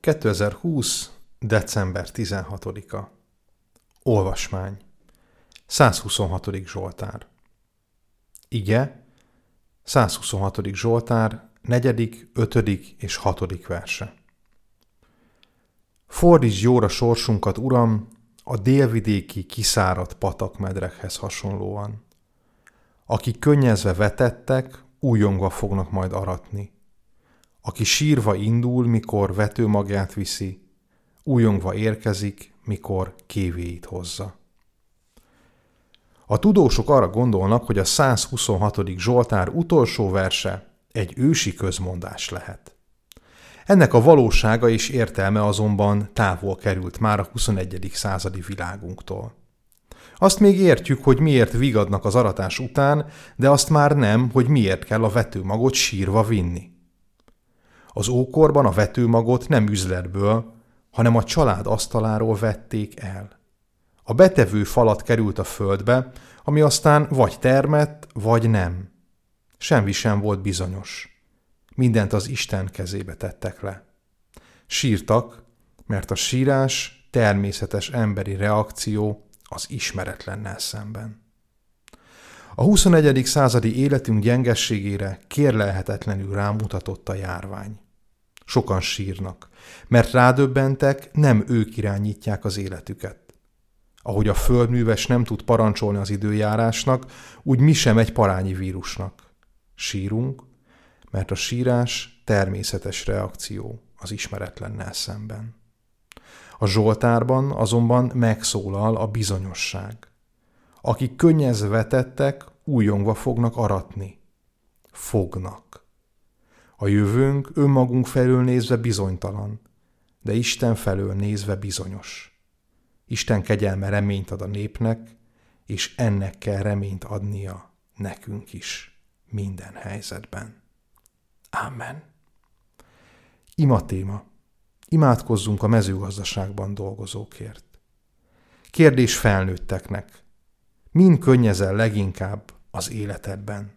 2020. december 16-a. Olvasmány. 126. Zsoltár. Ige. 126. Zsoltár, 4., 5. és 6. verse. Fordíts jóra sorsunkat, Uram, a délvidéki kiszáradt patakmedrekhez hasonlóan. Akik könnyezve vetettek, újongva fognak majd aratni aki sírva indul, mikor vetőmagját viszi, újongva érkezik, mikor kévéit hozza. A tudósok arra gondolnak, hogy a 126. Zsoltár utolsó verse egy ősi közmondás lehet. Ennek a valósága és értelme azonban távol került már a 21. századi világunktól. Azt még értjük, hogy miért vigadnak az aratás után, de azt már nem, hogy miért kell a vetőmagot sírva vinni. Az ókorban a vetőmagot nem üzletből, hanem a család asztaláról vették el. A betevő falat került a földbe, ami aztán vagy termett, vagy nem. Semmi sem volt bizonyos. Mindent az Isten kezébe tettek le. Sírtak, mert a sírás természetes emberi reakció az ismeretlennel szemben. A 21. századi életünk gyengességére kérlelhetetlenül rámutatott a járvány. Sokan sírnak, mert rádöbbentek, nem ők irányítják az életüket. Ahogy a földműves nem tud parancsolni az időjárásnak, úgy mi sem egy parányi vírusnak. Sírunk, mert a sírás természetes reakció az ismeretlennel szemben. A Zsoltárban azonban megszólal a bizonyosság. Akik könnyezve vetettek, újongva fognak aratni. Fognak. A jövőnk önmagunk felől nézve bizonytalan, de Isten felől nézve bizonyos. Isten kegyelme reményt ad a népnek, és ennek kell reményt adnia nekünk is minden helyzetben. Amen. Ima téma. Imádkozzunk a mezőgazdaságban dolgozókért. Kérdés felnőtteknek. Min könnyezel leginkább az életedben?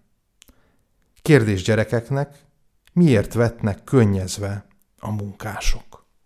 Kérdés gyerekeknek, miért vetnek könnyezve a munkások?